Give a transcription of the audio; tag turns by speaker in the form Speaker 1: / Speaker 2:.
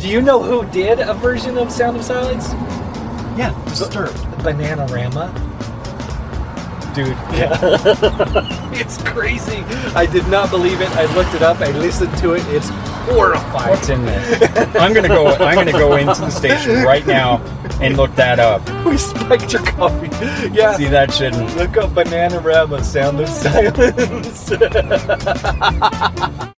Speaker 1: Do you know who did a version of Sound of Silence?
Speaker 2: Yeah, disturbed.
Speaker 1: Bananarama. Dude, yeah. it's crazy. I did not believe it. I looked it up. I listened to it. It's horrifying.
Speaker 3: What's in this? I'm gonna go. I'm gonna go into the station right now and look that up.
Speaker 1: We spiked your coffee. Yeah.
Speaker 3: See that shit.
Speaker 1: Look up Bananarama, Sound of Silence.